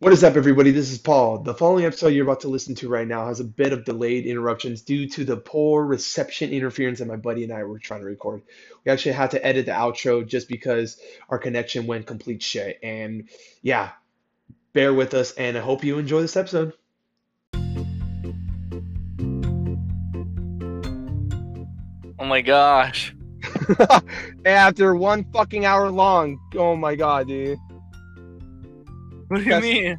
What is up, everybody? This is Paul. The following episode you're about to listen to right now has a bit of delayed interruptions due to the poor reception interference that my buddy and I were trying to record. We actually had to edit the outro just because our connection went complete shit. And yeah, bear with us, and I hope you enjoy this episode. Oh my gosh. After one fucking hour long. Oh my god, dude. What do you That's-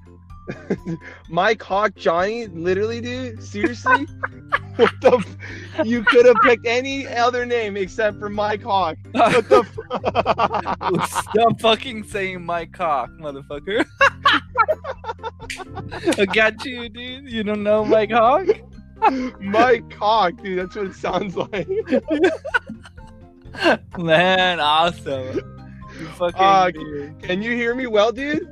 mean? Mike Hawk Johnny, literally, dude. Seriously? what the? F- you could have picked any other name except for Mike Hawk. What the? F- Stop fucking saying my cock, motherfucker. I got you, dude. You don't know Mike Hawk? Mike Hawk, dude. That's what it sounds like. Man, awesome. You fucking Uh. Can you hear me well, dude?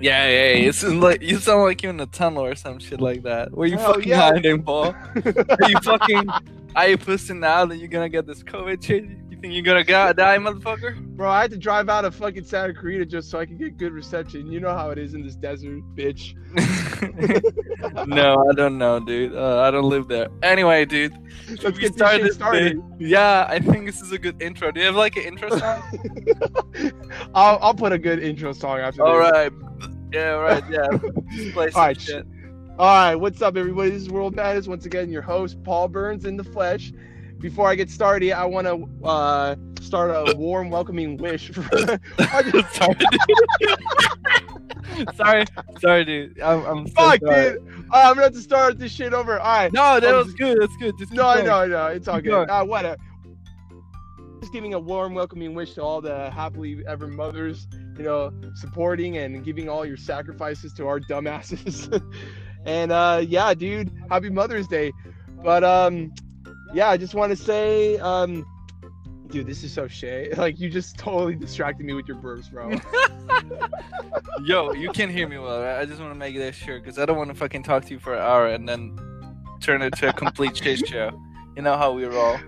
Yeah, yeah, yeah. It's like you sound like you're in a tunnel or some shit like that. Where you Hell fucking yeah. hiding, Paul? Are you fucking are you pussing out that you're gonna get this COVID shit? You think you're gonna go- die, motherfucker? Bro, I had to drive out of fucking Santa Clarita just so I could get good reception. You know how it is in this desert, bitch. no, I don't know, dude. Uh, I don't live there. Anyway, dude. Let's get start this shit started. Yeah, I think this is a good intro. Do you have like an intro song? I'll, I'll put a good intro song after all this. right. Yeah, all right. Yeah. Play some All right, shit. All right, what's up, everybody? This is World Madness. Once again, your host, Paul Burns in the flesh. Before I get started, I want to uh, start a warm, welcoming wish. For, just, sorry, dude. sorry, sorry, dude. I'm, I'm so fuck, sorry. dude. Uh, I'm gonna have to start this shit over. All right. No, that I'm was just- good. That's good. Just keep No, I know, I know. It's all Keep good. going. Uh, whatever. Just giving a warm, welcoming wish to all the happily ever mothers, you know, supporting and giving all your sacrifices to our dumbasses. and uh, yeah, dude, happy Mother's Day. But um, yeah, I just want to say, um, dude, this is so shit. Like you just totally distracted me with your burps, bro. Yo, you can hear me well, right? I just want to make that sure because I don't want to fucking talk to you for an hour and then turn it to a complete shit show. You know how we roll.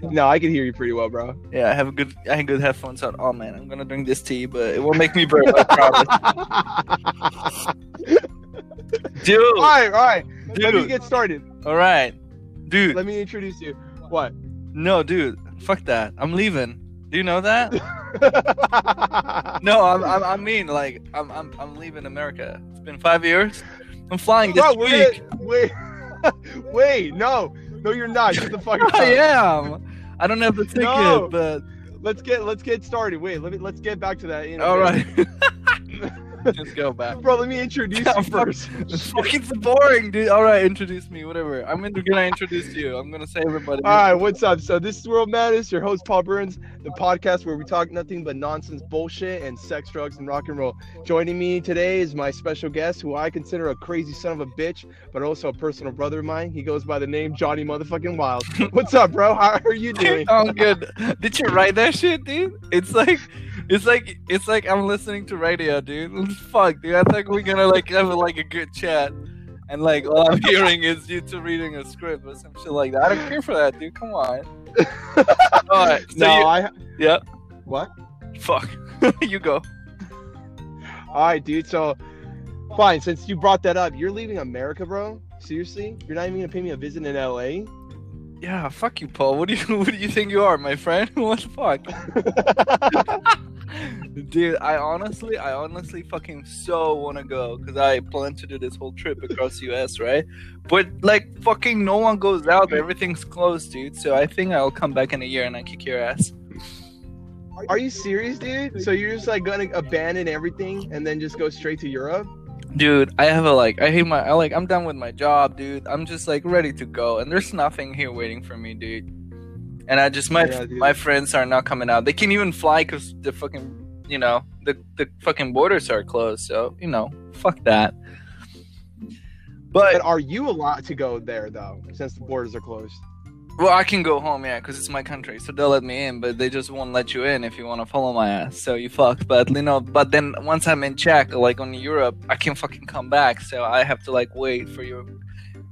no, I can hear you pretty well, bro. Yeah, I have a good, I have good headphones on. Oh man, I'm gonna drink this tea, but it won't make me burp. I promise. Dude, all right, all right. Dude. Let me get started. All right, dude. Let me introduce you. What? No, dude. Fuck that. I'm leaving. Do you know that? No, I'm, I'm, I mean, like, I'm, I'm, I'm leaving America. It's been five years. I'm flying this Bro, week. gonna- wait, wait, no, no, you're not. Get the fuck out. I am. I don't have the ticket, No. but Let's get let's get started. Wait, let me let's get back to that. All right. Just go back. bro. Let me introduce you first. It's fucking boring, dude. All right, introduce me. Whatever. I'm gonna gonna introduce you. I'm gonna say everybody. All right, what's up? So this is World Madness, your host Paul Burns, the podcast where we talk nothing but nonsense, bullshit, and sex, drugs, and rock and roll. Joining me today is my special guest, who I consider a crazy son of a bitch, but also a personal brother of mine. He goes by the name Johnny Motherfucking Wild. What's up, bro? How are you doing? I'm good. Did you write that shit, dude? It's like, it's like, it's like I'm listening to radio, dude. Fuck, dude. I think we're gonna like have like a good chat, and like all I'm hearing is you two reading a script or some shit like that. I don't care for that, dude. Come on. all right. So no, you- I. yeah. What? Fuck. you go. All right, dude. So, fine. Since you brought that up, you're leaving America, bro. Seriously? You're not even gonna pay me a visit in LA? Yeah. Fuck you, Paul. What do you What do you think you are, my friend? what the fuck? Dude, I honestly, I honestly fucking so wanna go because I plan to do this whole trip across the US, right? But like, fucking no one goes out. Everything's closed, dude. So I think I'll come back in a year and I kick your ass. Are you serious, dude? So you're just like gonna abandon everything and then just go straight to Europe? Dude, I have a like, I hate my, I like, I'm done with my job, dude. I'm just like ready to go, and there's nothing here waiting for me, dude. And I just my Yeah, my friends are not coming out. They can't even fly because the fucking, you know, the the fucking borders are closed. So you know, fuck that. But But are you allowed to go there though, since the borders are closed? Well, I can go home, yeah, because it's my country, so they'll let me in, but they just won't let you in if you want to follow my ass. So you fucked. But you know, but then once I'm in Czech, like on Europe, I can fucking come back. So I have to like wait for your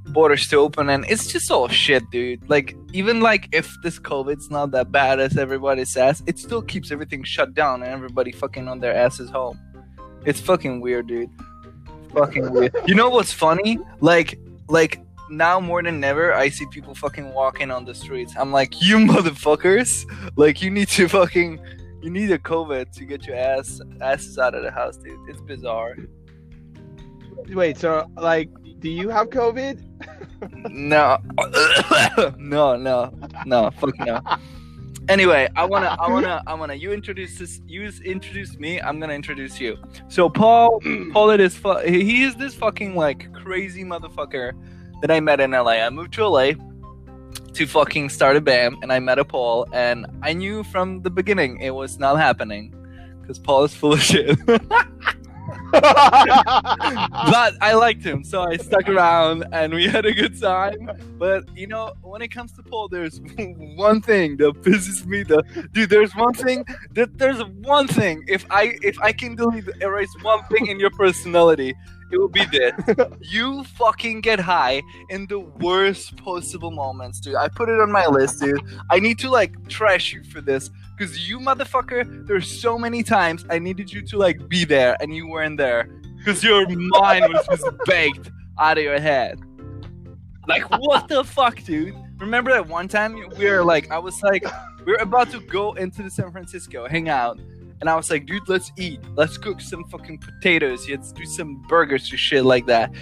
borders to open, and it's just all shit, dude. Like even like if this COVID's not that bad as everybody says, it still keeps everything shut down and everybody fucking on their asses home. It's fucking weird, dude. Fucking weird. You know what's funny? Like, like now more than ever, I see people fucking walking on the streets. I'm like, you motherfuckers! Like, you need to fucking, you need a COVID to get your ass asses out of the house, dude. It's bizarre. Wait, so like, do you have COVID? No, no, no, no, fuck no. Anyway, I wanna, I wanna, I wanna. You introduce this. You introduce me. I'm gonna introduce you. So Paul, Paul, it is. Fu- he is this fucking like crazy motherfucker that I met in LA. I moved to LA to fucking start a band, and I met a Paul, and I knew from the beginning it was not happening because Paul is full of shit. but I liked him, so I stuck around and we had a good time. But you know, when it comes to Paul, there's one thing that pisses me. The dude, there's one thing that there's one thing. If I if I can delete erase one thing in your personality, it will be this. you fucking get high in the worst possible moments, dude. I put it on my list, dude. I need to like trash you for this. Cause you motherfucker, there's so many times I needed you to like be there and you weren't there. Cause your mind was just baked out of your head. Like what the fuck, dude? Remember that one time we were like, I was like, we're about to go into the San Francisco, hang out, and I was like, dude, let's eat, let's cook some fucking potatoes, let's do some burgers or shit like that.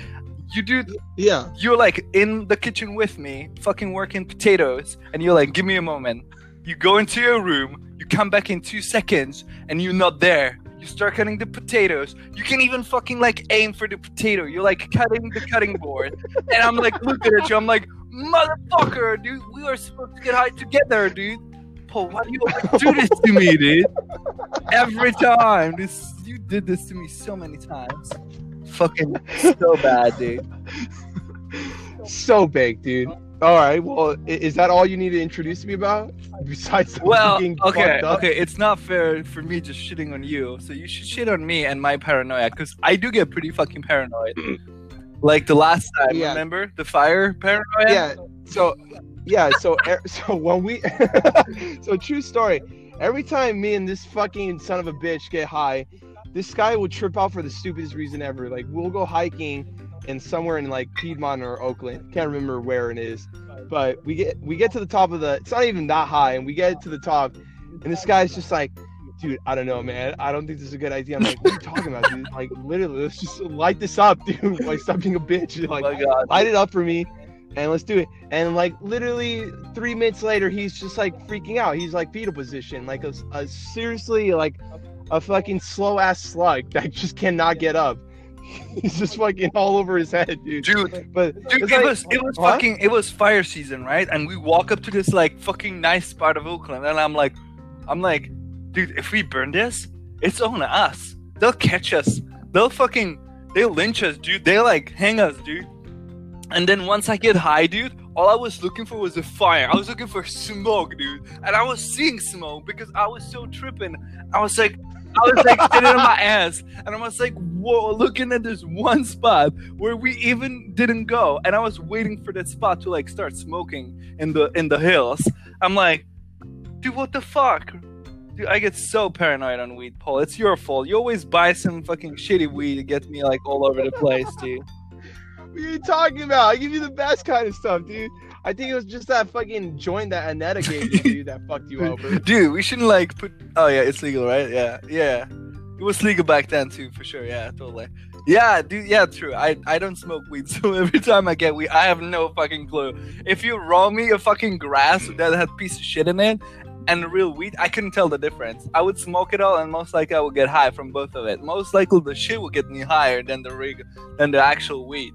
You dude, yeah. you're like in the kitchen with me, fucking working potatoes, and you're like, give me a moment. You go into your room, you come back in two seconds, and you're not there. You start cutting the potatoes. You can even fucking like aim for the potato. You're like cutting the cutting board, and I'm like looking at you. I'm like, motherfucker, dude. We are supposed to get high together, dude. Paul, why do you always do this to me, dude? Every time, this you did this to me so many times. Fucking so bad, dude. So big, dude. All right. Well, is that all you need to introduce me about? Besides Well, okay, okay, it's not fair for me just shitting on you. So you should shit on me and my paranoia, because I do get pretty fucking paranoid. like the last time, Yeah. remember the fire paranoia? yeah so yeah so so when we so true story. Every time me and this fucking son of a bitch get high this guy will trip out for the stupidest reason ever. Like we'll go hiking in somewhere in like piedmont or oakland. Can't remember where it is. But we get we get to the top of the it's not even that high and we get to the top and this guy's just like dude i don't know man. I don't think this is a good idea. I'm like what are you talking about dude? Like literally let's just light this up dude. Like stop being a bitch. Oh like my god. light it up for me and let's do it and like literally three minutes later he's just like freaking out he's like fetal position like a, a seriously like a fucking slow ass slug that just cannot get up he's just fucking all over his head dude Dude, but Dude, it like- was it was Huh? fucking it was fire season, right? And we walk up to this like fucking nice part of Oakland, and I'm like, I'm like, dude, if we burn this, it's on us. They'll catch us. They'll fucking they'll lynch us, dude. They like hang us, dude. And then once I get high, dude, all I was looking for was a fire. I was looking for smoke, dude, and I was seeing smoke because I was so tripping. I was like. I was like sitting on my ass, and I was like, "Whoa!" Looking at this one spot where we even didn't go, and I was waiting for that spot to like start smoking in the in the hills. I'm like, dude, what the fuck? Dude, I get so paranoid on weed, Paul. It's your fault. You always buy some fucking shitty weed to get me like all over the place, dude. What are you talking about i give you the best kind of stuff dude i think it was just that fucking joint that anetta gave you dude that fucked you over Dude, we shouldn't like put. Oh yeah, it's legal, right? Yeah, yeah. It was legal back then too, for sure. Yeah, totally. Yeah, dude. Yeah, true. I I don't smoke weed, so every time I get weed, I have no fucking clue. If you roll me a fucking grass that had piece of shit in it and real weed, I couldn't tell the difference. I would smoke it all, and most likely I would get high from both of it. Most likely the shit would get me higher than the rig than the actual weed.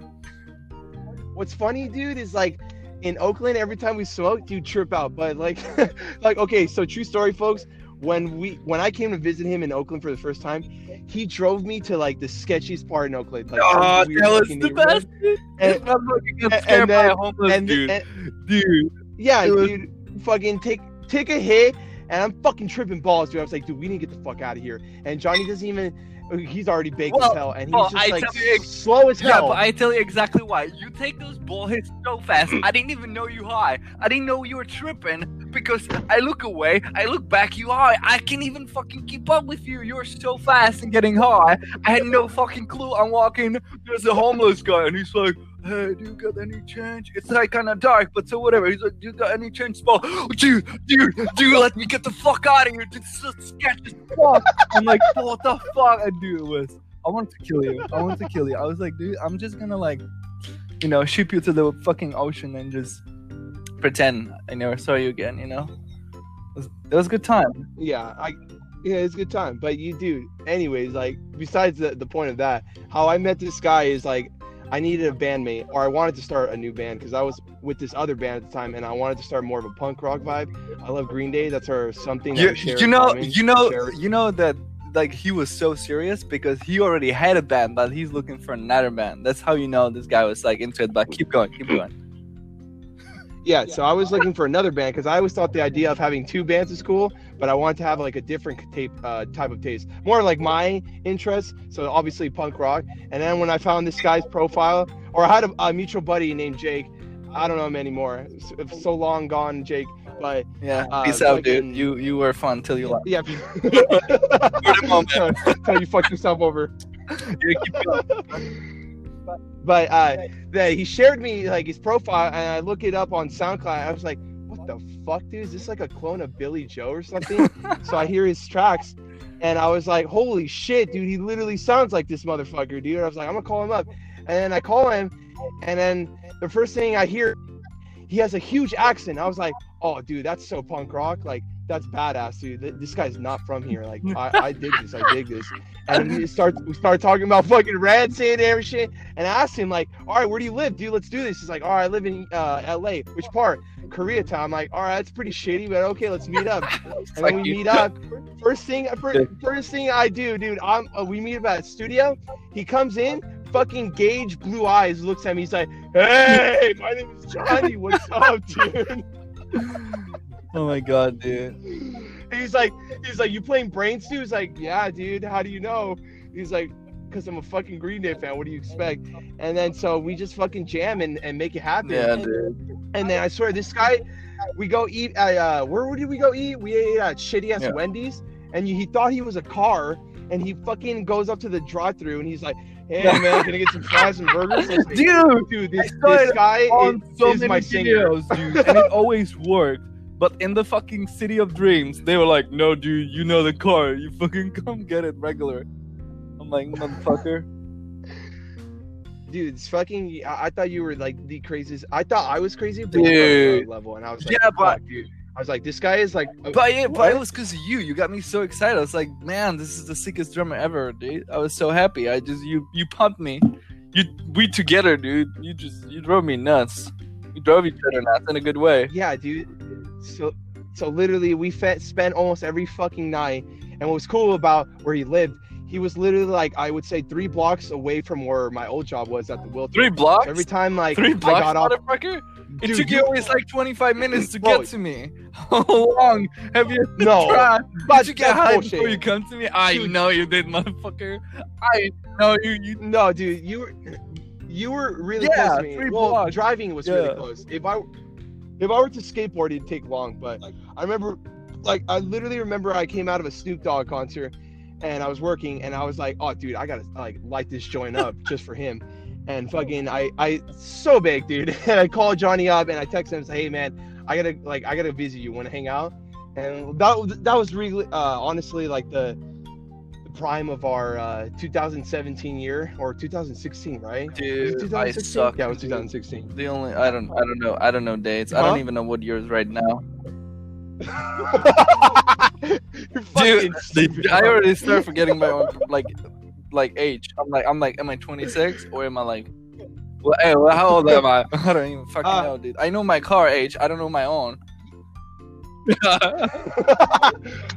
What's funny, dude, is like in Oakland, every time we smoke, you trip out. But like, like okay, so true story, folks. When we when I came to visit him in Oakland for the first time, he drove me to like the sketchiest part in Oakland. Like, Oh, that was the best. Dude. And- I'm fucking get and by then- a homeless And, dude. and- dude. yeah, was- dude, fucking take take a hit, and I'm fucking tripping balls, dude. I was like, dude, we need to get the fuck out of here. And Johnny doesn't even. He's already baked Well, as hell, and he's well, just I like ex- slow as hell. Yeah, but I tell you exactly why. You take those ball hits so fast. I didn't even know you high. I didn't know you were tripping because I look away, I look back, you high. I can't even fucking keep up with you. You're so fast and getting high. I had no fucking clue. I'm walking. There's a homeless guy, and he's like, "Hey, do you got any change?" It's like kind of dark, but so whatever. He's like, "Do you got any change?" Small, dude, dude, dude, let me get the fuck out of here. This is as fuck. I'm like, what the fuck? And dude, it was. I wanted to kill you. I wanted to kill you. I was like, dude, I'm just gonna like, you know, ship you to the fucking ocean and just pretend I never saw you again. You know, it was, it was a good time. Yeah, I yeah, it's a good time. But you do anyways, like besides the, the point of that, how I met this guy is like I needed a bandmate or I wanted to start a new band because I was with this other band at the time and I wanted to start more of a punk rock vibe. I love Green Day, that's our something that You, you know, you know, you know that like he was so serious because he already had a band, but he's looking for another band. That's how you know this guy was like into it. But keep going, keep going. Yeah, so I was looking for another band because I always thought the idea of having two bands is cool, but I wanted to have like a different tape uh, type of taste, more like my interests. So obviously punk rock. And then when I found this guy's profile, or I had a, a mutual buddy named Jake. I don't know him anymore. So, so long gone, Jake. But Yeah, Uh, peace out, dude. You you were fun till you left. yeah, until you fucked yourself over. Yeah, keep going. But uh, the, he shared me like his profile, and I look it up on SoundCloud. I was like, "What the fuck, dude? Is this like a clone of Billie Joe or something?" so I hear his tracks, and I was like, "Holy shit, dude! He literally sounds like this motherfucker, dude." And I was like, "I'm gonna call him up," and then I call him, and then the first thing I hear, he has a huge accent. I was like, "Oh, dude, that's so punk rock! Like, that's badass, dude. This guy's not from here. Like, I, I dig this. I dig this." And we start we started talking about fucking Rancid and everything. And I asked him like, "All right, where do you live, dude? Let's do this." He's like, "All right, I live in uh, L.A. Which part? Koreatown." I'm like, "All right, that's pretty shitty, but okay, let's meet up." And then we you. meet up. First thing, first, first thing I do, dude, I'm uh, we meet up at a studio. He comes in, fucking Gage blue eyes, looks at me. He's like, "Hey, my name is Johnny. What's up, dude?" Oh my god, dude. And he's like, he's like, you playing Brains too? He's like, yeah, dude. How do you know? He's like, because I'm a fucking Green Day fan. What do you expect? And then so we just fucking jam and, and make it happen. Yeah, and, dude. and then I swear, this guy, we go eat at uh, where did we go eat? We ate at shitty ass Yeah. Wendy's, and he thought he was a car, and he fucking goes up to the drive-through and he's like, hey man, can I get some fries and burgers? Like, Dude, dude, this, this guy on is, so is many my singer. videos, dude, and it always worked. But in the fucking city of dreams, they were like, "No, dude, you know the car. You fucking come get it regular." I'm like, motherfucker. Dude, it's fucking. I, I thought you were like the craziest. I thought I was crazy, but you were on Dude. level, and I was like, Yeah, but- fuck, dude. I was like, this guy is like. But it, but it was because of you. You got me so excited. I was like, man, this is the sickest drummer ever, dude. I was so happy. I just you you pumped me. You we together, dude. You just you drove me nuts. You drove each other nuts in a good way. Yeah, dude. So, so literally, we fe- spent almost every fucking night. And what was cool about where he lived, he was literally like I would say three blocks away from where my old job was at the Wilton. Three blocks. Every time, like Three I blocks, got off, motherfucker. It Dude, took you- you always like 25 minutes to Bro. get to me. How long have you no, tried? but you get high bullshit. before you come to me? I Dude. know you did, motherfucker. I know you. You No, dude, you were you were really Yeah, close to me. Well, blocks. driving was Yeah. really close. If I if I were to skateboard, it'd take long. But I remember, like, I literally remember I came out of a Snoop Dogg concert, and I was working, and I was like, oh, dude, I gotta like light this joint up just for him. And fucking, I I so big, dude. And I called Johnny up, and I text him, and said, hey man, I gotta like I gotta visit you. Want to hang out? And that that was really uh, honestly like the the prime of our uh, 2017 year or 2016, right? Dude, I suck. Yeah, it was 2016. The only I don't I don't know I don't know dates. I don't even know what years right now. Dude, I already start forgetting my own like like age. I'm like I'm like am I 26 or am I like well, hey, well, how old am I? I don't even fucking Uh, know, dude. I know my car age. I don't know my own.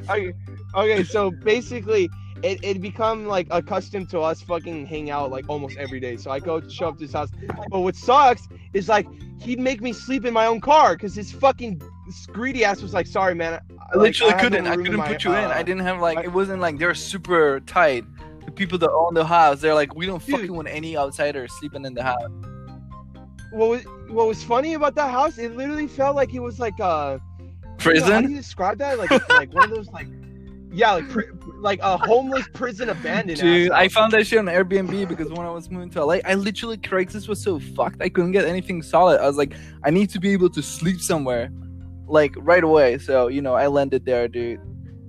okay, okay, so basically, it it become like accustomed to us fucking hang out like almost every day. So I go to show up to his house. But what sucks is like he'd make me sleep in my own car because his fucking greedy ass was like, "Sorry, man, I literally have no couldn't. I couldn't my, put you in. uh, I didn't have like my- it wasn't like they're super tight. People that own the house, they're like, we don't Dude. fucking want any outsiders sleeping in the house. what was what was funny about that house? It literally felt like it was like uh How do Prison? you describe that? Like like one of those like yeah, like pri- like a homeless prison abandoned. Dude, I found that shit on Airbnb because when I was moving to LA, I literally Craigslist was so fucked I couldn't get anything solid. I was like, I need to be able to sleep somewhere, like right away. So you know, I landed there, dude,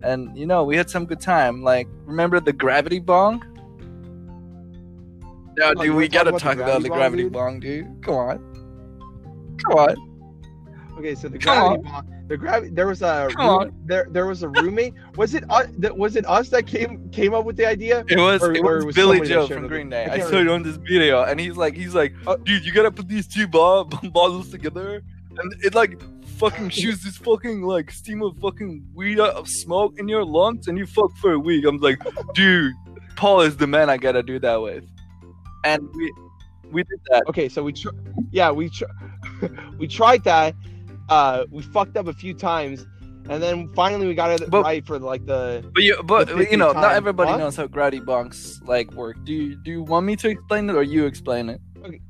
and you know, we had some good time. Like, remember the gravity bong? No, Oh, dude, you we gotta talk talk about the gravity bong, bong, dude. Come on, come on. Okay, so the gravity bong. The gravity. There was a room- there. There was a roommate. Was it us? That was it us that came came up with the idea? It was Or- it was, it was Billie Joe from. Green Day. I can't saw it on this video, and he's like, he's like, Uh, dude, you gotta put these two bo- bottles together, and it like fucking shoots this fucking like steam of fucking weed out of smoke in your lungs, and you fuck for a week. I'm like, dude, Paul is the man I gotta do that with, and we we did that. Okay, so we tr- yeah we tr- we tried that. Uh, we fucked up a few times, and then finally we got it But- right for like the. But you, but you know, 50 not everybody knows how gravity bongs like work. Do you do you want me to explain it or you explain it? Okay.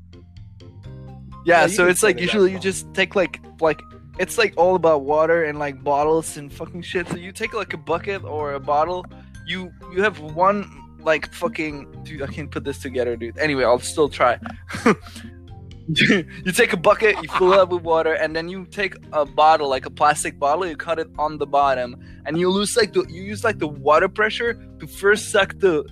Yeah, Yeah, so it's like usually you just take like like it's like all about water and like bottles and fucking shit. So you take like a bucket or a bottle. You you have one like fucking dude. I can't put this together, dude. Anyway, I'll still try. you take a bucket, you fill it up with water, and then you take a bottle, like a plastic bottle, you cut it on the bottom, and you lose like the you use like the water pressure to first suck the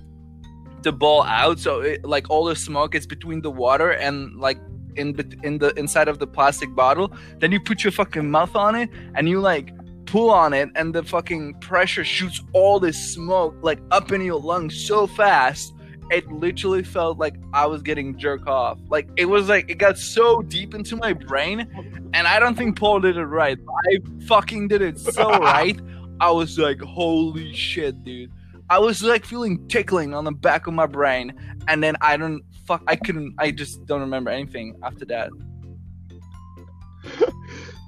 the ball out, so it, like all the smoke is between the water and like in in the inside of the plastic bottle. Then you put your fucking mouth on it, and you like pull on it, and the fucking pressure shoots all this smoke like up in your lungs so fast it literally felt like I was getting jerk off. Like it was like it got so deep into my brain, and I don't think Paul did it right. I fucking did it so right. I was like, holy shit, dude. I was like feeling tickling on the back of my brain, and then I don't fuck. I couldn't. I just don't remember anything after that,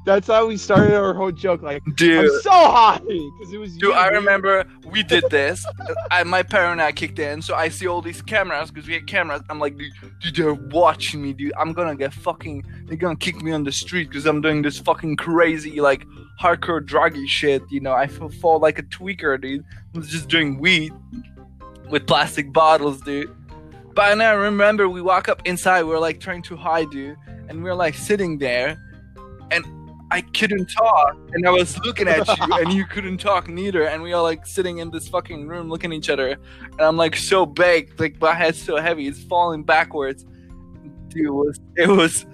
That's how we started our whole joke. Like dude. I'm so high because it was. you, Dude, I dude. remember we did this. I, my paranoia kicked in, so I see all these cameras because we had cameras. I'm like, dude, dude, they're watching me, dude. I'm gonna get fucking. They're gonna kick me on the street because I'm doing this fucking crazy, like hardcore druggy shit. You know, I fall like a tweaker, dude. I was just doing weed with plastic bottles, dude. But I remember we walk up inside. We are like trying to hide, you, and we are like sitting there, and I couldn't talk, and I was looking at you, and you couldn't talk neither, and we are like sitting in this fucking room looking at each other, and I'm like so baked, like my head's so heavy, it's falling backwards. Dude, it was it was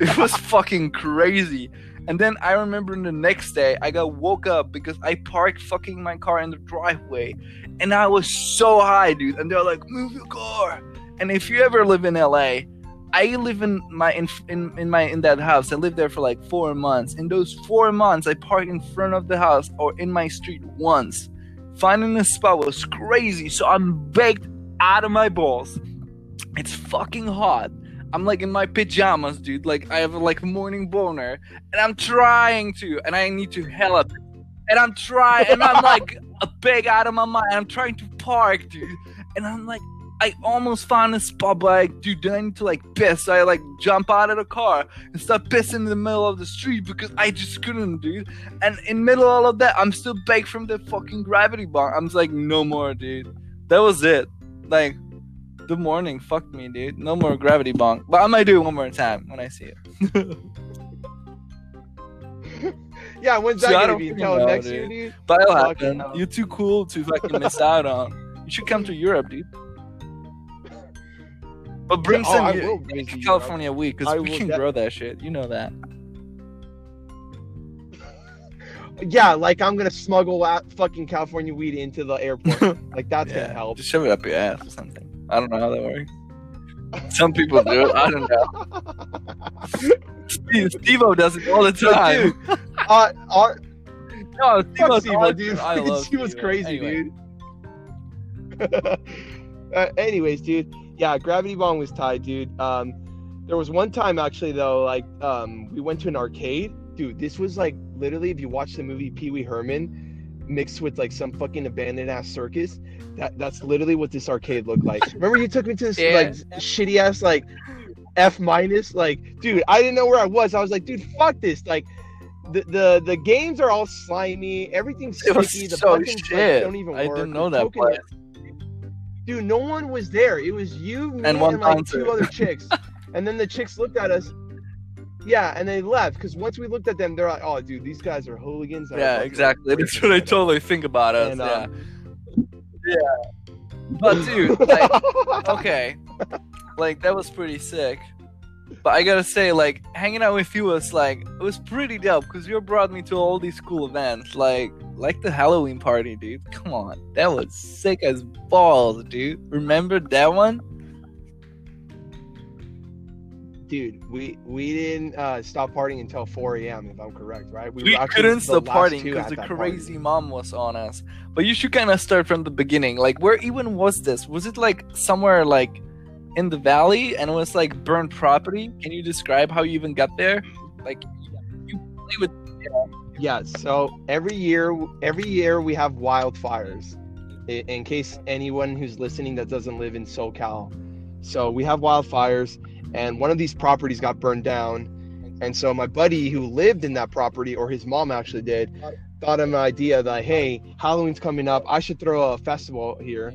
it was fucking crazy. And then I remember the next day, I got woke up because I parked fucking my car in the driveway, and I was so high, dude. And they're like, "Move your car." And if you ever live in LA, I live in my in, in in my in that house. I lived there for like four months. In those four months, I parked in front of the house or in my street once. Finding a spot was crazy, so I'm baked out of my balls. It's fucking hot. I'm like in my pajamas, dude. Like I have a like morning boner, and I'm trying to, and I need to help. And I'm trying, and I'm like a big out of my mind. I'm trying to park, dude, and I'm like, I almost found a spot, but like, dude, do I need to like piss? So I like jump out of the car and start pissing in the middle of the street because I just couldn't, dude. And in middle of all of that, I'm still baked from the fucking gravity bar. I'm just like, no more, dude. That was it. Like, the morning fucked me, dude. No more gravity bong. But I might do it one more time when I see it. Yeah, when's that See, gonna be? fucking Until know, next dude. year, dude. But it'll happen. You're too cool to fucking miss out on. You should come to Europe, dude. But bring Oh, some I Eu- will bring California weed because we can de- grow that shit. You know that. Yeah, like I'm gonna smuggle out fucking California weed into the airport. like that's gonna help. Just shove it up your ass or something. I don't know how that works. Some people do it. I don't know. Steve, Steve-O does it all the time. dude, uh, uh, no, Steve, awesome. dude. I love He was crazy, Anyway. dude. uh, anyways, dude, yeah, Gravity Bong was tied, dude. Um, there was one time actually though, like, um, we went to an arcade, dude. This was like literally, if you watch the movie Pee Wee Herman, mixed with like some fucking abandoned ass circus. That that's literally what this arcade looked like. Remember you took me to this Yeah. like shitty ass like F minus, like, dude, I didn't know where I was. I was like, dude, fuck this, like. the, the the games are all slimy. Everything's sticky. The so buttons like, don't even work. I didn't know The that place. Dude, no one was there. It was you, me, And and, one like two other chicks. and then the chicks looked at us. Yeah, and they left because once we looked at them, they're like, "Oh, dude, these guys are hooligans." that Yeah, fucking exactly. That's what I shit up." totally think about us. And, yeah. uh, yeah. But dude, like, okay, like that was pretty sick. But I gotta say, like, hanging out with you was like it was pretty dope because you brought me to all these cool events, like like the Halloween party, dude. Come on, that was sick as balls, dude. Remember that one? dude, we we didn't uh, stop partying until 4 a.m. If I'm correct, right? We, were couldn't stop partying because the that party. crazy mom was on us. But you should kind of start from the beginning. Like, where even was this? Was it like somewhere like in the valley and it was like burned property? Can you describe how you even got there? Like, you play with. Yeah, so every year, every year we have wildfires. In case anyone who's listening that doesn't live in SoCal, so we have wildfires, and one of these properties got burned down, and so my buddy who lived in that property, or his mom actually did, thought of an idea that hey, Halloween's coming up, I should throw a festival here,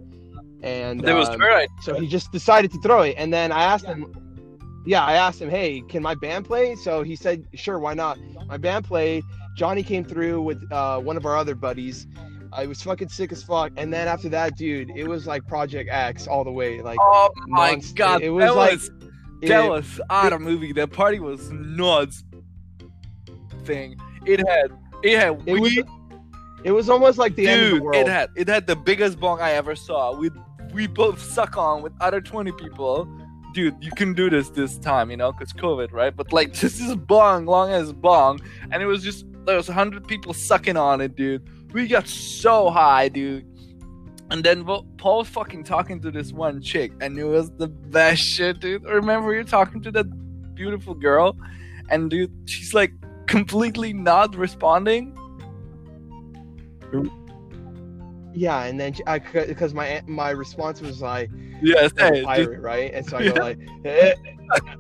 and um, I. so he just decided to throw it. And then I asked him, yeah, I asked him, hey, can my band play? So he said, sure, why not? My band played. Johnny came through with uh, one of our other buddies. I was fucking sick as fuck. And then after that, dude, it was like Project X all the way. Like, Oh my nonst- god, it was that like- was that it- was out of movie. That party was nuts. Thing. It had it had it was, it was almost like the end of the world. it had it had the biggest bong I ever saw. We we both suck on with other twenty people. Dude, you can do this this time, you know, because COVID, right? But like, this is bong, long as bong, and it was just there was hundred people sucking on it, dude. We got so high, dude. And then Paul was fucking talking to this one chick, and it was the best shit, dude. Remember you're talking to that beautiful girl, and dude, she's like completely not responding. Yeah, and then uh, I because my my response was like, yeah, hey, pirate, right? And so I go like, hey.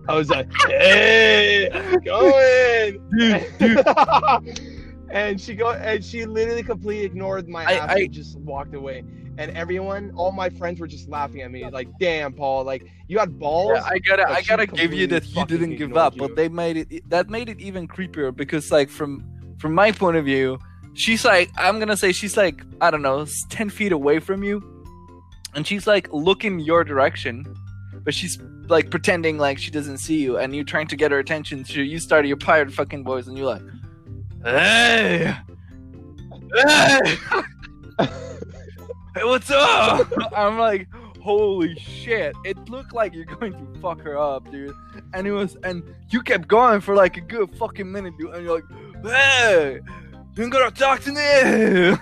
I was like, hey, going. dude, dude, and she go and she literally completely ignored my I- I- and just walked away. And everyone, all my friends were just laughing at me, like, "Damn, Paul, like you had balls." Yeah, I gotta, I gotta give you that you didn't give up, you. but they made it. That made it even creepier because, like, from from my point of view, she's like, I'm gonna say she's like, I don't know, ten feet away from you, and she's like looking your direction, but she's like pretending like she doesn't see you, and you're trying to get her attention. So you start your pirate fucking voice, and you're like, Hey, hey, Hey, what's up? I'm like, holy shit! It looked like you're going to fuck her up, dude. And it was, and you kept going for like a good fucking minute, dude. And you're like, hey, you gonna talk to me?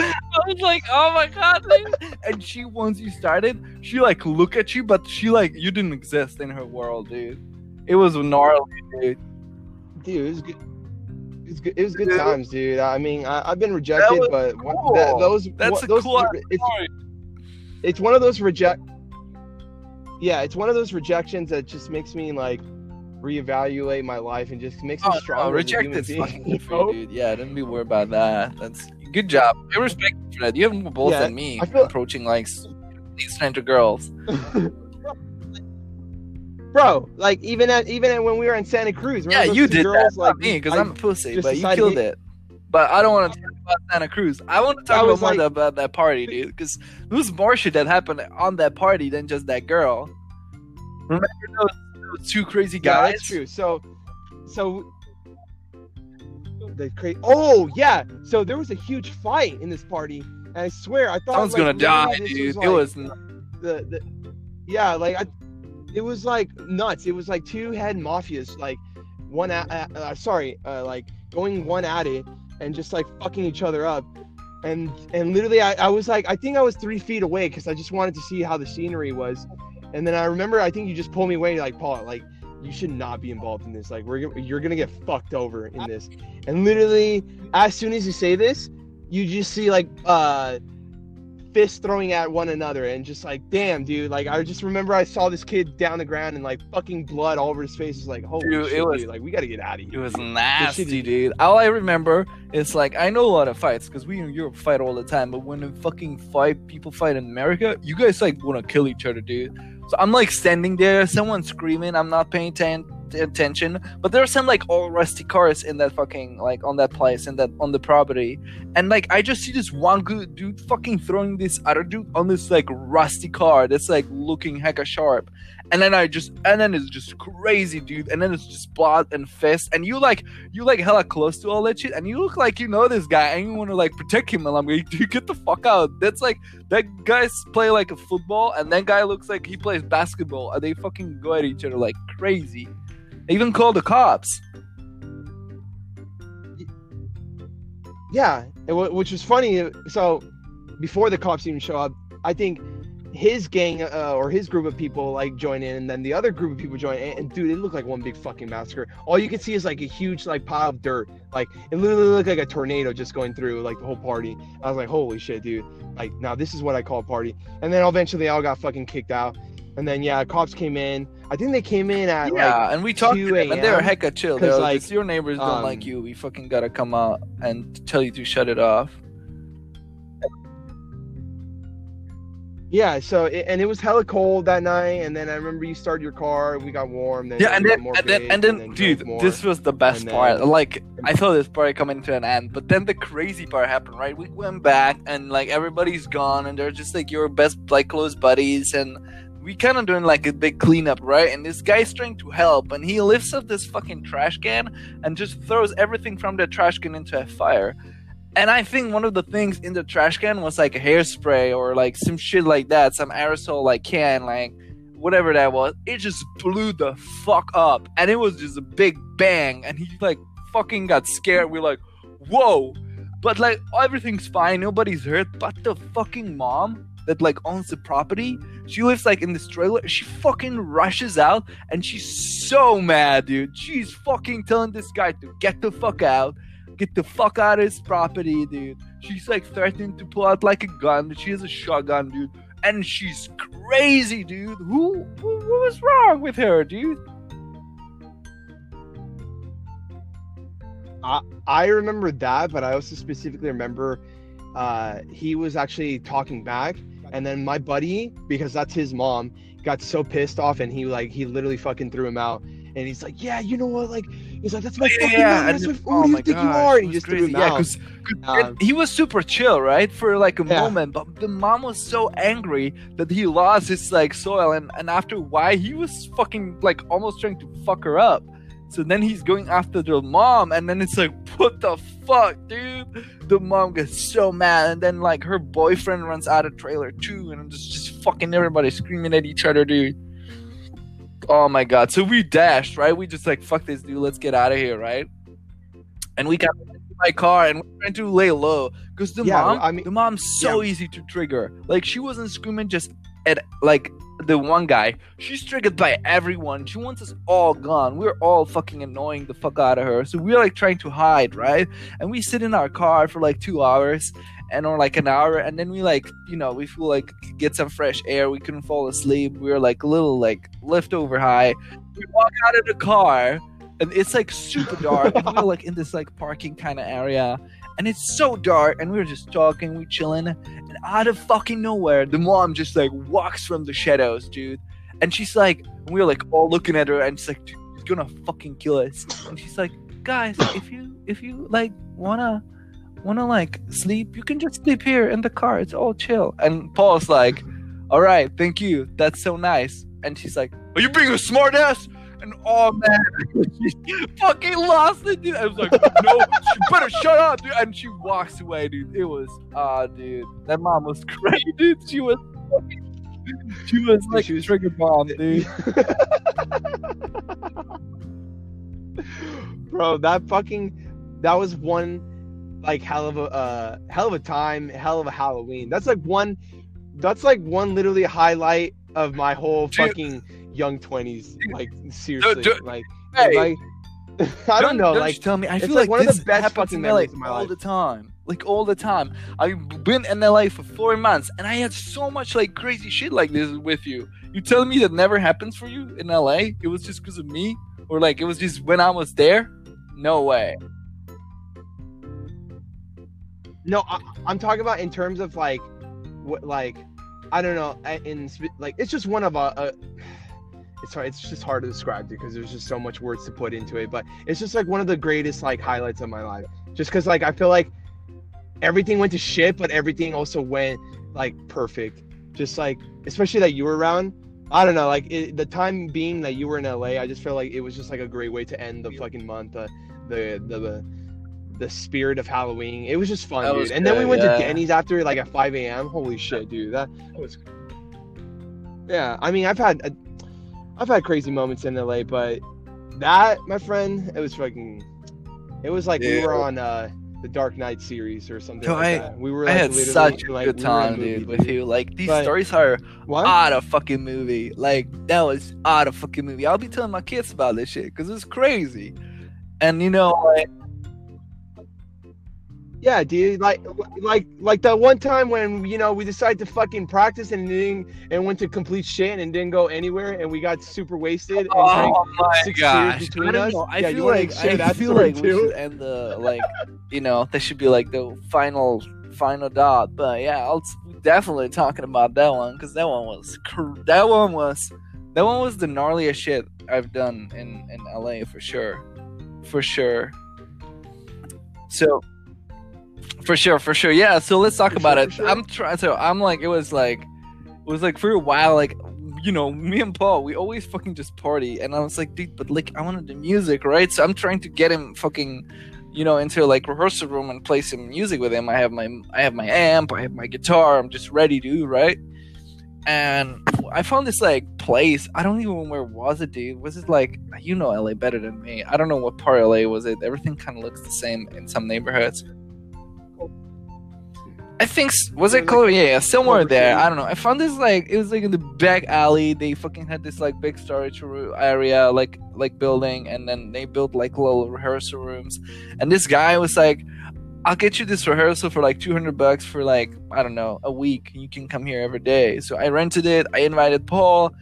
I was like, oh my god, dude. And she, once you started, she like look at you, but she like you didn't exist in her world, dude. It was gnarly, dude. dude, it was good. It was good, it was good Dude. times, dude. I mean, I, I've been rejected, was but one, cool. that, those That's one- a those cool it's, it's one of those reject. Yeah, it's one of those rejections that just makes me like Mm. reevaluate my life and just makes me Oh, stronger. no, as a human rejected's being, fucking you good for you, know? dude. Yeah, don't be worried about that. That's good job. I respect you for that. You have more balls Yeah, than me feel- approaching like these kind of girls. Bro, like even at even at when we were in Santa Cruz, right? Yeah, you did girls, that, like me, because I- I'm a pussy. But you killed it. But I don't want to talk about Santa Cruz. I want to talk about was more about that party, dude. Because there was more shit that happened on that party than just that girl. Remember those, those two crazy Yeah, guys? that's true. So, so the cra- Oh yeah. So there was a huge fight in this party, and I swear I thought Someone's like, gonna die, dude. Was, it like, was the, the yeah, like I, it was like nuts. It was like two head mafias, like one at, uh, uh, sorry, uh, like going one at it and just like fucking each other up. And and literally, I, I was like, I think I was three feet away because I just wanted to see how the scenery was. And then I remember, I think you just pulled me away, like Paul, like you should not be involved in this. Like we're you're gonna get fucked over in this. And literally, as soon as you say this, you just see like uh fist throwing at one another and just like damn dude like i just remember i saw this kid down the ground and like fucking blood all over his face is like holy Dude, it was- dude like we gotta get out of here. It was nasty, shit- dude. All I remember is like I know a lot of fights because we in Europe fight all the time. But when a fucking fight, people fight in America, you guys like want to kill each other, dude. So I'm like standing there, someone screaming. I'm not paying ten- attention, but there are some like all rusty cars in that fucking like on that place and that on the property, and like I just see this one good dude fucking throwing this other dude on this like rusty car that's like looking hecka sharp. And then I just, and then it's just crazy, dude. And then it's just blood and fist, and you like, you like hella close to all that shit, and you look like you know this guy, and you want to like protect him. And I'm like, dude, get the fuck out. That's like that guys play like a football, and that guy looks like he plays basketball, and they fucking go at each other like crazy. They even call the cops. yeah which was funny uh, so before the cops even show up i think his gang uh, or his group of people like join in and then the other group of people join in and dude it looked like one big fucking massacre all you can see is like a huge like pile of dirt like it literally looked like a tornado just going through like the whole party i was like holy shit dude like now this is what i call a party and then eventually they all got fucking kicked out and then yeah cops came in i think they came in at Yeah, like and we talked to 2 them, and they're a.m., hecka chill. They're 'cause, like, like, your neighbors don't um, like you. We fucking gotta come out and tell you to shut it off. Yeah so it, and it was hella cold that night and then i remember you started your car and we got warm then Yeah, and we got then and then, and then, dude, more. this was the best and part. then- Like, I thought this party coming to an end, but then the crazy part happened. Right, we went back, and like everybody's gone, and they're just like your best, like close buddies, and we kind of doing like a big cleanup, right? And this guy's trying to help, and he lifts up this fucking trash can and just throws everything from the trash can into a fire. And I think one of the things in the trash can was like hairspray or like some shit like that, some aerosol like can, like whatever that was. It just blew the fuck up, and it was just a big bang. And he like fucking got scared. We're like, whoa! But like everything's fine, nobody's hurt. But the fucking mom that like owns the property, she lives like in this trailer. She fucking rushes out, and she's so mad, dude. She's fucking telling this guy to get the fuck out get the fuck out of his property, dude. She's like threatening to pull out like a gun. She has a shotgun, dude. And she's crazy, dude. Who, who what was wrong with her, dude? I I remember that, but I also specifically remember uh, he was actually talking back, and then my buddy, because that's his mom, got so pissed off, and he like he literally fucking threw him out, and he's like, yeah, you know what, like he's like, that's my fucking mom, that's my, who do you think you are? And he just threw crazy. him Yeah, out. because Um, he was super chill, right, for like a Yeah. moment. But the mom was so angry that he lost his like soil, and and after a while, he was fucking like almost trying to fuck her up. So then he's going after the mom, and then it's like, what the fuck, dude? The mom gets so mad, and then like her boyfriend runs out of trailer too, and just just fucking everybody screaming at each other, dude. Oh my god! So we dashed, right? We just like fuck this dude, let's get out of here, right? And we got my car, and we're trying to lay low because the Yeah, mom, I mean- the mom's so easy to trigger. Like she wasn't screaming just at like the one guy. She's triggered by everyone. She wants us all gone. We're all fucking annoying the fuck out of her. So we're like trying to hide, right? And we sit in our car for like two hours and or like an hour and then we like you know we feel like get some fresh air we couldn't fall asleep we were like a little like leftover high we walk out of the car and it's like super dark and we're like in this like parking kind of area and it's so dark and we're just talking we chilling and out of fucking nowhere the mom just like walks from the shadows dude. And she's like and we're like all looking at her and she's like "Dude, he's gonna fucking kill us. And she's like guys if you if you like wanna wanna like sleep you can just sleep here in the car. It's all chill. And paul's like all right thank you. That's so nice. And she's like are you being a smartass and oh man she fucking lost it dude. I was like no you better shut up dude. And she walks away dude. It was ah dude. That mom was crazy dude. She was fucking she was like She was- trigger bomb dude. Bro that fucking that was one like hell of a uh hell of a time hell of a halloween. That's like one that's like one literally highlight of my whole Dude. fucking young 20s like seriously dude, like hey, like i don't know don't like tell me i feel like like, one of the best fucking in me, like, memories of my all life. the time like all the time. I've been in LA for four months, and I had so much like crazy shit like this with you. You telling me that never happens for you in LA? It was just because of me, or like it was just when I was there? No way. No, I, I'm talking about in terms of like, what like, I don't know, in like it's just one of a. a it's hard. It's just hard to describe because there's just so much words to put into it. But it's just like one of the greatest like highlights of my life. Just because like I feel like everything went to shit, but everything also went like perfect. Just like especially that you were around. I don't know, like it, the time being that you were in LA, I just feel like it was just like a great way to end the fucking month. Uh, the the the the spirit of Halloween. It was just fun, That dude. and then we went yeah. to Denny's after like at 5 a.m. Holy shit, dude. That was. Yeah, I mean, I've had, uh, I've had crazy moments in LA, but that, my friend, it was fucking. It was like we were on uh, the Dark Knight series or something Yo, like I- that. We were. I had such a like, good we were in a time, movie, dude, with you. Like these But- stories are What? odd a fucking movie. Like that was odd a fucking movie. I'll be telling my kids about this shit because it's crazy. And you know, like, Yeah, dude. Like, like, like that one time when you know we decided to fucking practice and didn't, and went to complete shit and didn't go anywhere, and we got super wasted and oh drank oh my six gosh, between I don't us. know. I yeah, feel like share I feel story like we should end the like, you know, that should be like the final final dot. But yeah, I'll definitely talking about that one because that one was cr- that one was that one was the gnarliest shit I've done in in LA for sure, for sure. So. For sure, for sure. Yeah, so let's talk For about sure, it. sure. I'm trying so I'm like it was like it was like for a while like you know, me and Paul, we always fucking just party and I was like, dude, but like I wanted the music, right? So I'm trying to get him fucking you know, into like rehearsal room and play some music with him. I have my I have my amp, I have my guitar, I'm just ready to, right? And I found this like place. I don't even know where was it, dude. Was it like you know LA better than me? I don't know what part of LA was it. Everything kind of looks the same in some neighborhoods. I think was it Like Yeah, yeah, somewhere Culver there. City? I don't know. I found this like it was like in the back alley. They fucking had this like big storage area, like like building, and then they built like little rehearsal rooms. And this guy was like, "I'll get you this rehearsal for like two hundred bucks for like I don't know a week. You can come here every day." So I rented it. I invited Paul.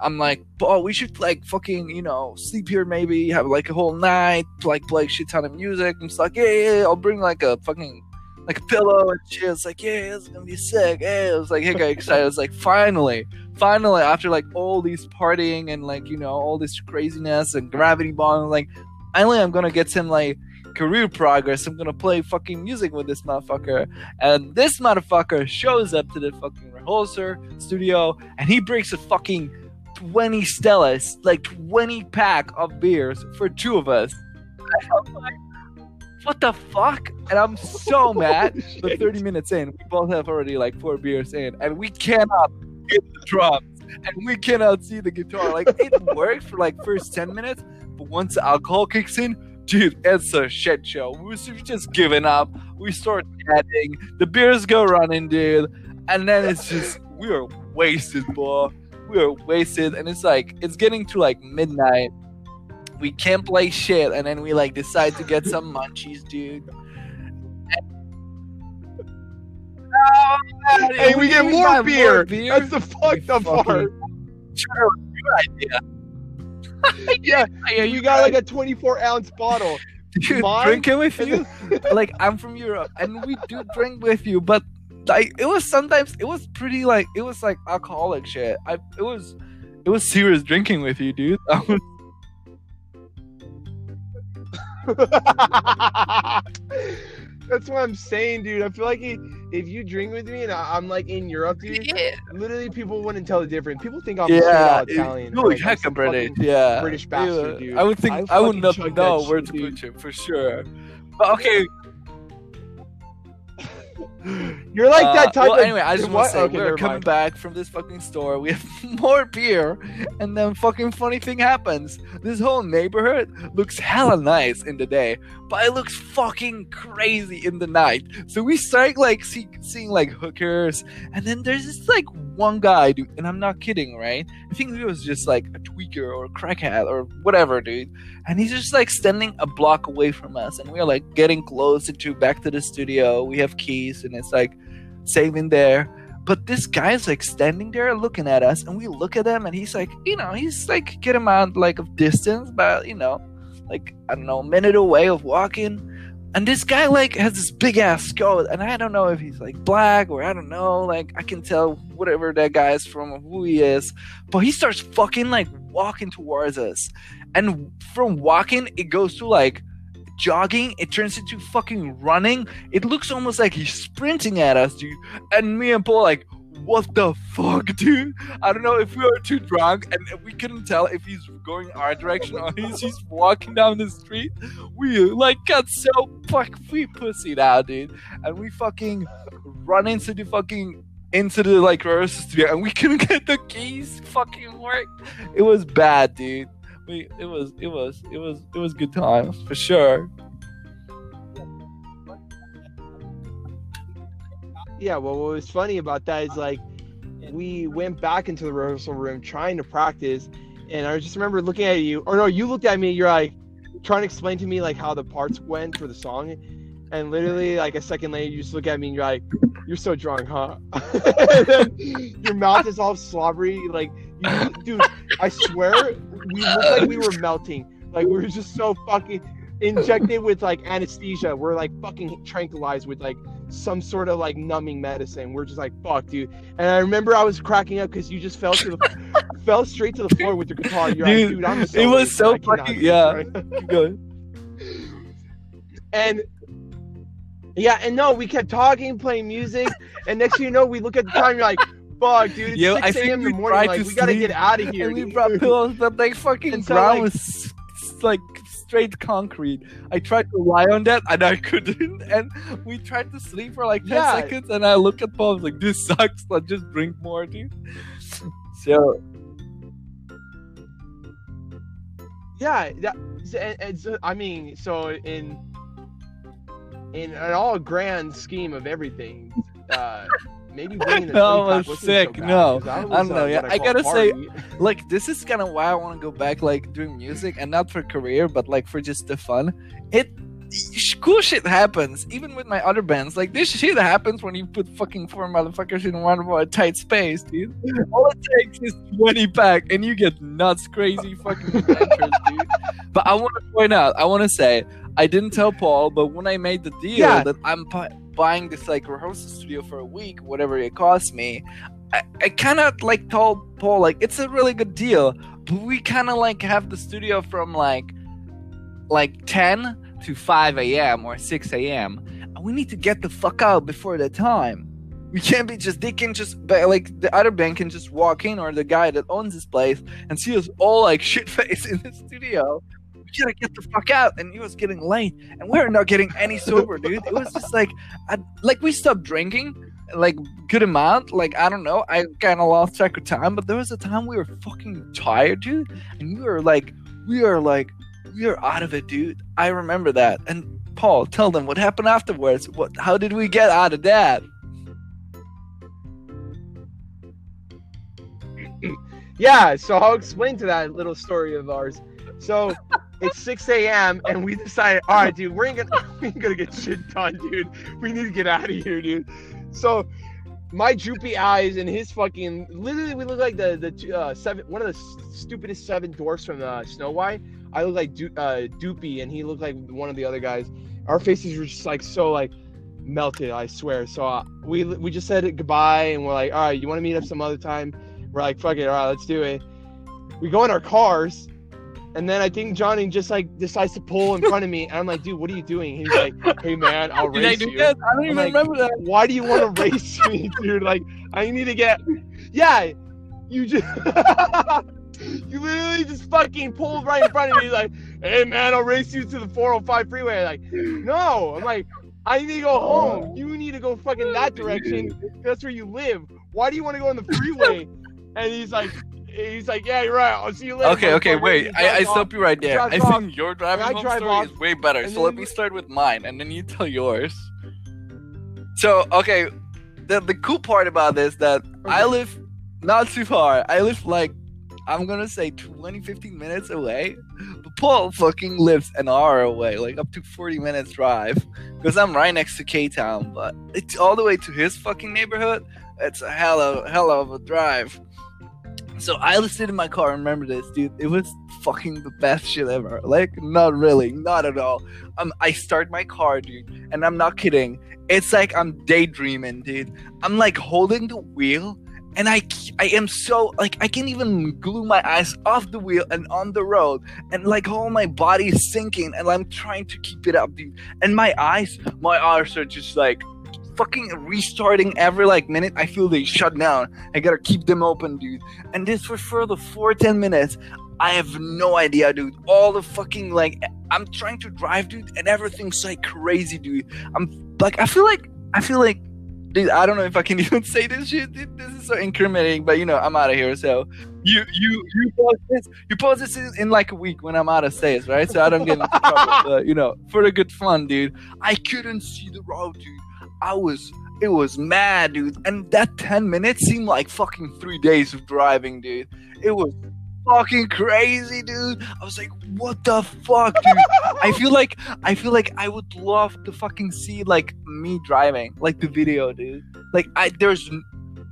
I'm like, Paul, we should like fucking, you know, sleep here maybe, have like a whole night, like play shit ton of music. And it's like, yeah, yeah, yeah, I'll bring like a fucking like a pillow and shit. It's like, yeah, it's gonna be sick. Yeah, it was like, hey, excited. was like, finally, finally, after like all these partying and like you know all this craziness and gravity bong, like, finally, I'm gonna get some like career progress. I'm gonna play fucking music with this motherfucker, and this motherfucker shows up to the fucking rehearsal studio, and he brings a fucking 20 Stellas, like 20 pack of beers for two of us. What the fuck? And I'm so mad. But 30 minutes in, we both have already like four beers in, and we cannot get the drums, and we cannot see the guitar. Like it works for like first 10 minutes, but once the alcohol kicks in, dude, it's a shit show. We was just giving up. We start chatting, the beers go running, dude, and then it's just we are wasted, boy. We are wasted, and it's like it's getting to like midnight. We can't play shit, and then we like decide to get some munchies, dude. Oh, man, Hey, we get even more beer. That's the fucked up part. Sure, good idea. Yeah, Yeah, we got like a 24 ounce bottle. dude, mine- drinking with you. like I'm from Europe, and we do drink with you, but like it was sometimes it was pretty like it was like alcoholic shit. I it was it was serious drinking with you, dude. I was- That's what I'm saying, dude. I feel like i- if you drink with me and I- I'm like in Europe, dude, yeah, literally people wouldn't tell the difference. People think I'm yeah, it- Italian. you or look like I'm British. Yeah, British bastard, Yeah. dude. I would think I I, would not know where to dude. put you for sure. But okay, You're like Uh, that type well, of. anyway, I just want to say Okay, we're coming mind. back from this fucking store. We have more beer, and then fucking funny thing happens. This whole neighborhood looks hella nice in the day, but it looks fucking crazy in the night. So we start like see, seeing like hookers, and then there's this like one guy, dude, and I'm not kidding, right? I think he was just like a tweaker or a crackhead or whatever, dude. And he's just like standing a block away from us, and we're like getting close to back to the studio. We have keys, and it's like saving there. But this guy's like standing there looking at us, and we look at him, and he's like, you know, he's like getting out like of distance, but you know, like I don't know, a minute away of walking. And this guy like has this big ass skull, and I don't know if he's like black or I don't know. Like I can tell whatever that guy is from who he is, but he starts fucking like walking towards us, and from walking it goes to like jogging. It turns into fucking running. It looks almost like he's sprinting at us, dude. And me and Paul like, what the fuck, dude? I don't know if we were too drunk and we couldn't tell if he's going our direction or he's just walking down the street. We like got so fuck we pussied out, dude. And we fucking run into the fucking into the like rehearsal studio and we couldn't get the keys fucking work. It was bad, dude. We it was it was it was it was good times for sure. Yeah, well, what was funny about that is like we went back into the rehearsal room trying to practice, and I just remember looking at you, or no, you looked at me. You're like trying to explain to me like how the parts went for the song, and literally like a second later, you just look at me and you're like, "You're so drunk, huh?" your mouth is all slobbery, like, you, dude. I swear, we looked like we were melting. Like we were just so fucking injected with like anesthesia. We're like fucking tranquilized with like some sort of like numbing medicine. We're just like, fuck, dude. And I remember I was cracking up because you just fell to the fell straight to the floor with your guitar. You're Dude, like, dude, I'm so it was so fucking- yeah. right now." Keep going. And yeah, and no, we kept talking, playing music, and next thing you know, we look at the time. You're like, fuck, dude, it's Yo, I 6 think a.m. in we the morning. Like, we gotta get out of here. and we dude." brought pillows, but like fucking And so, ground like- was like straight concrete. I tried to lie on that and I couldn't. And we tried to sleep for like ten Yeah. seconds, and I look at Paul. I was like, "This sucks. Let's just drink more, dude." So Yeah, that, and, and I mean, so in in an all grand scheme of everything, uh, maybe winning the That was sick, So no. I don't was, know, uh, yeah, I gotta say- like this is kind of why I want to go back like doing music and not for career but like for just the fun. It cool shit happens even with my other bands. Like this shit happens when you put fucking four motherfuckers in one more tight space dude. All it takes is 20 pack and you get nuts crazy fucking adventures dude. But I want to point out I want to say I didn't tell Paul but when I made the deal Yeah. that I'm buying this like rehearsal studio for a week whatever it costs me I, I kind of like told Paul like it's a really good deal, but we kind of like have the studio from like like 10 to 5 a.m. or 6 a.m. and we need to get the fuck out before the time. We can't be just they can just like the other band can just walk in or the guy that owns this place and see us all like shit face in the studio. Gotta get the fuck out, and it was getting late, and we are not getting any sober, dude. It was just like, I, like we stopped drinking, like good amount. Like I don't know, I kind of lost track of time, but there was a time we were fucking tired, dude, and we were like, we are like, we are out of it, dude. I remember that. And Paul, tell them what happened afterwards. What? How did we get out of that? Yeah, so I'll explain to that little story of ours. So it's 6 a.m. and we decided, all right, dude, we ain't gonna we ain't gonna get shit done, dude. We need to get out of here, dude. So my droopy eyes and his fucking literally we look like the the uh, seven one of the stupidest seven dwarfs from uh, Snow White. I look like du- uh, Dopey and he looked like one of the other guys. Our faces were just like so like melted, I swear. So uh, we we just said goodbye and we're like, all right, you want to meet up some other time? We're like, fuck it, all right, let's do it. We go in our cars, and then I think Johnny just like decides to pull in front of me, and I'm like, dude, what are you doing? He's like, hey man, I'll Did I race do you. that? I don't even like, remember that. Why do you want to race me, dude? Like, I need to get. Yeah, you just. you literally just fucking pulled right in front of me, like, hey man, I'll race you to the 405 freeway. Like, no, I'm like, I need to go home. You need to go fucking that direction. That's where you live. Why do you want to go on the freeway? And he's like, he's like, yeah, you're right. I'll see you later. Okay, okay, wait. I, I stop you right there. I drives off, think your driving home drive story off, is way better. and So let me start with mine, and then you tell yours. So okay, the the cool part about this that I live not too far. I live like I'm gonna say 20, 15 minutes away. But Paul fucking lives an hour away, like up to 40 minutes drive. Because I'm right next to K Town, but it's all the way to his fucking neighborhood. It's a hell of hell of a drive. So I listened in my car. And remember this, dude? It was fucking the best shit ever. Like, not really, not at all. Um, I start my car, dude, and I'm not kidding. It's like I'm daydreaming, dude. I'm like holding the wheel, and I I am so like I can't even glue my eyes off the wheel and on the road, and like all my body is sinking, and I'm trying to keep it up, dude. And my eyes, my eyes are just like fucking restarting every like minute. I feel they shut down. I gotta keep them open, dude. And this for further four ten minutes. I have no idea, dude. All the fucking like I'm trying to drive, dude, and everything's like crazy, dude. I'm like I feel like I feel like dude, I don't know if I can even say this shit. Dude. This is so incriminating, but you know, I'm out of here. So you you you post this you post this in, in like a week when I'm out of states, right? So I don't get into trouble. But you know, for the good fun, dude. I couldn't see the road, dude. I was it was mad, dude. And that 10 minutes seemed like fucking three days of driving, dude. It was fucking crazy, dude. I was like, what the fuck, dude? I feel like I feel like I would love to fucking see like me driving, like the video, dude. Like I there's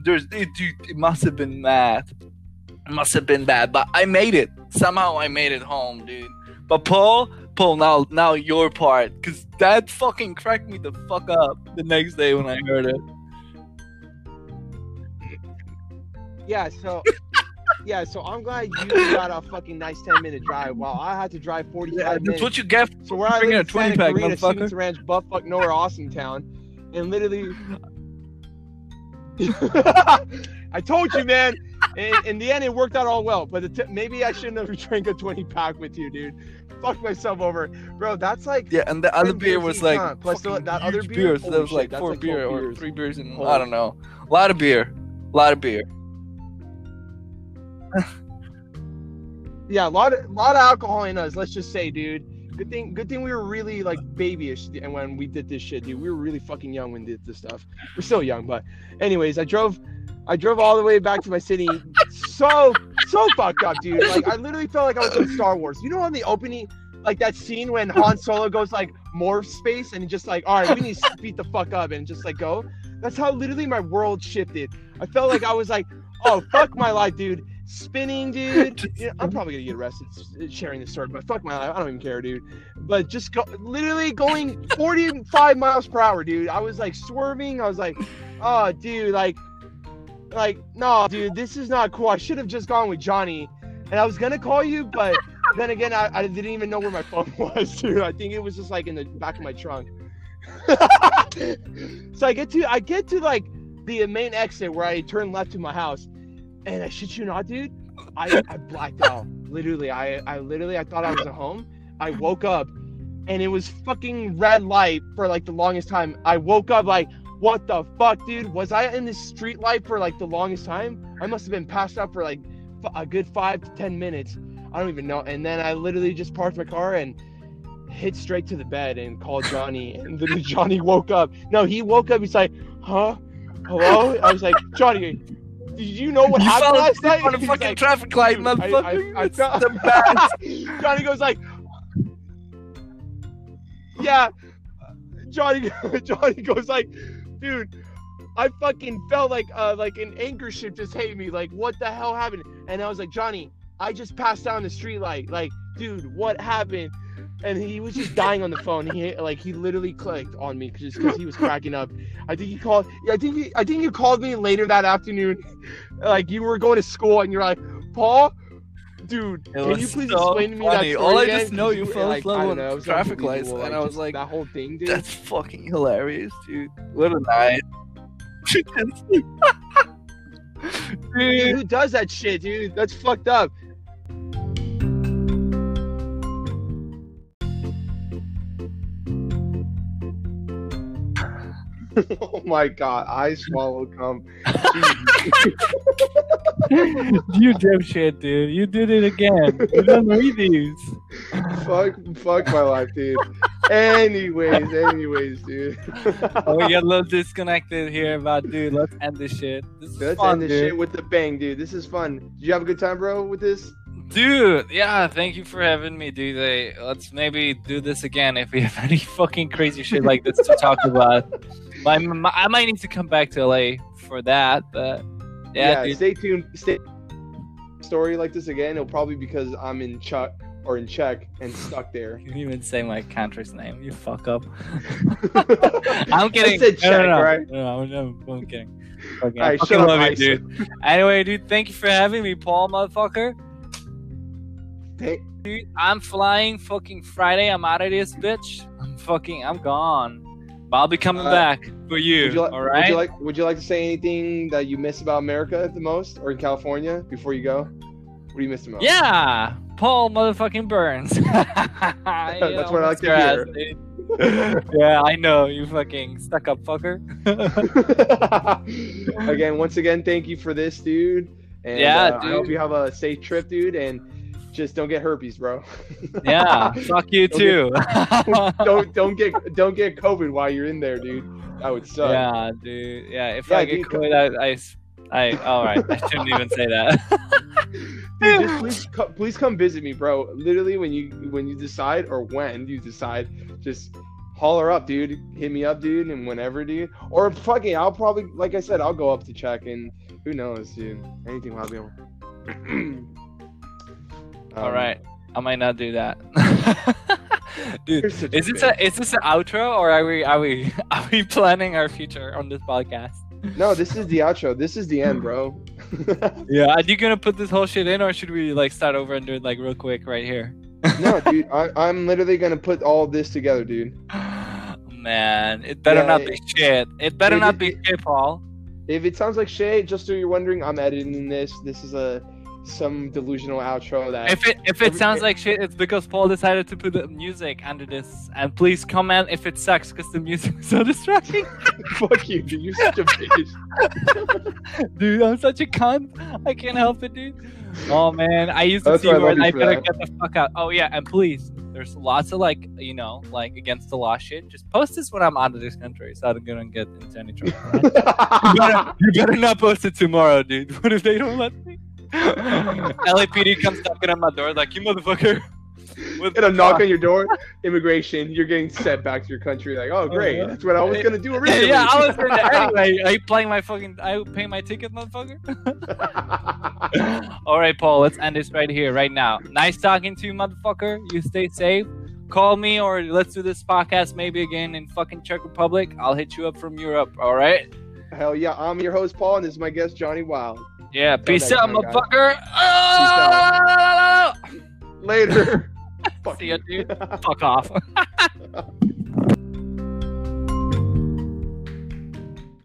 there's it, dude, it must have been mad. It must have been bad, but I made it. Somehow I made it home, dude. But Paul, Paul, now now your part, cause that fucking cracked me the fuck up the next day when I heard it. Yeah, so yeah, so I'm glad you got a fucking nice 10 minute drive while I had to drive 45 Yeah, that's minutes. what you get. So where I live a in 20 Santa pack, Clarita, motherfucker. Stevenson Ranch, buttfuck nowhere, awesome town, and literally, I told you, man. In, in the end, it worked out all well. But the t- maybe I shouldn't have drank a 20 pack with you, dude. Fuck myself over, bro. That's like Yeah, and the other beer was like huh? Plus the- that other beer? beer. So that was shit, like four like beer or beers. three beers and Holy I don't know, a lot of beer, a lot of beer. yeah, a lot of lot of alcohol in us. Let's just say, dude. Good thing, good thing we were really like babyish, and when we did this shit, dude, we were really fucking young when we did this stuff. We're still young, but anyways, I drove, I drove all the way back to my city, so so fucked up, dude. Like I literally felt like I was in Star Wars. You know, on the opening, like that scene when Han Solo goes like morph space and just like, all right, we need to speed the fuck up and just like go. That's how literally my world shifted. I felt like I was like, oh fuck my life, dude. Spinning, dude. You know, I'm probably gonna get arrested uh, sharing this story, but fuck my life. I don't even care, dude. But just go, literally going 45 miles per hour, dude. I was like swerving. I was like, oh, dude, like, like, no, dude, this is not cool. I should have just gone with Johnny. And I was gonna call you, but then again, I, I didn't even know where my phone was, dude. I think it was just like in the back of my trunk. so I get to I get to like the main exit where I turn left to my house, and I shit you not, dude, I, I blacked out. Literally, I I literally I thought I was at home. I woke up, and it was fucking red light for like the longest time. I woke up like, what the fuck, dude? Was I in this street light for like the longest time? I must have been passed out for like f- a good five to ten minutes. I don't even know. And then I literally just parked my car and hit straight to the bed and called Johnny. And then Johnny woke up. No, he woke up. He's like, huh? Hello? I was like, Johnny, did you know what you happened last night? on a fucking like, traffic light, "Dude, I- I- motherfucker. I the best. Johnny goes like, yeah. Johnny, Johnny goes like, dude, I fucking felt like uh like an anchor ship just hit me. Like, what the hell happened? And I was like, Johnny, I just passed down the street light. Like, dude, what happened? And he was just dying on the phone. He like he literally clicked on me just because he was cracking up. I think he called. I think he, I think you called me later that afternoon. Like you were going to school and you're like, Paul, dude, It can you please so explain to me funny. that All I again? just know you fell like, asleep I don't on know, it was traffic lights, and I was like, that whole thing, dude. That's fucking hilarious, dude. What a night. Dude, who does that shit, dude? That's fucked up. oh my god, I swallowed cum. you dipshit, dude. You did it again. You don't read these. fuck, fuck my life, dude. anyways, anyways, dude. oh, we got a little disconnected here, but dude, let's end this shit. This is Let's fun, end this dude. shit with the bang, dude. This is fun. Did you have a good time, bro, with this? Dude, yeah, thank you for having me, dude. Hey, let's maybe do this again if we have any fucking crazy shit like this to talk about. My, my, I might need to come back to LA for that, but yeah, dude. stay tuned. Stay story like this again. It'll probably because I'm in Chuck or in Czech and stuck there. You didn't even say my country's name. You fuck up. I'm kidding. I said no, no, no. right? No, no, I'm, I'm kidding. Okay, All I right, fucking shut up, love you, dude. Anyway, dude, thank you for having me, Paul, motherfucker. Hey, Dude, I'm flying fucking Friday. I'm out of this bitch. I'm fucking, I'm gone. I'll be coming Uh, back for you. would you, all would you like would you like to say anything that you miss about America the most or in California before you go? What do you miss the most? yeah, Paul motherfucking Burns. That's what I like to hear. hear. yeah, I know you fucking stuck up fucker. again, once again, thank you for this, dude. And Yeah, uh, I hope you have a safe trip, dude, and just don't get herpes, bro. yeah, fuck you Don't too. don't don't get don't get COVID while you're in there, dude. That would suck. Yeah, dude. Yeah, if Yeah, I get. COVID, I, I, I- all right. I shouldn't even say that. Dude, just please, please come visit me, bro. Literally, when you when you decide or when you decide, just holler up, dude. Hit me up, dude, and whenever, dude. Or fucking, I'll probably, like I said, I'll go up to Czech, and who knows, dude. Anything will happen. all Um, right, I might not do that. Dude, is this a is this an outro or are we are we are we planning our future on this podcast? No, this is the outro. This is the end, bro. Yeah, are you gonna put this whole shit in or should we like start over and do it like real quick right here? no, dude, I, I'm literally gonna put all this together, dude. Man, it better Yeah, not it- be shit. It better it- not be it- shit, Paul. If it sounds like shit, just so you're wondering, I'm editing this. This is a some delusional outro that. If it if it Every- sounds like shit, it's because Paul decided to put the music under this. And please comment if it sucks because the music is so distracting. Fuck you, dude. You're such a bitch. dude, I'm such a cunt. I can't help it, dude. Oh man, I used to see why I love word. you I better that. get the fuck out. Oh yeah, and please, there's lots of like you know like against the law shit. Just post this when I'm out of this country, so I'm gonna get into any trouble. you, better, you better not post it tomorrow, dude. What if they don't let me? LAPD comes knocking on my door like you motherfucker. Get a knock on your door, immigration. You're getting sent back to your country. Like, oh great, yeah. that's what I was gonna do originally. Yeah, I was gonna anyway. Are you playing my fucking? I pay my ticket, motherfucker. All right, Paul. Let's end this right here, right now. Nice talking to you, motherfucker. You stay safe. Call me or let's do this podcast maybe again in fucking Czech Republic. I'll hit you up from Europe. All right. Hell yeah, I'm your host Paul, and this is my guest Johnny Wild. Yeah, peace out, motherfucker. Later. Fuck See you, dude. Fuck off.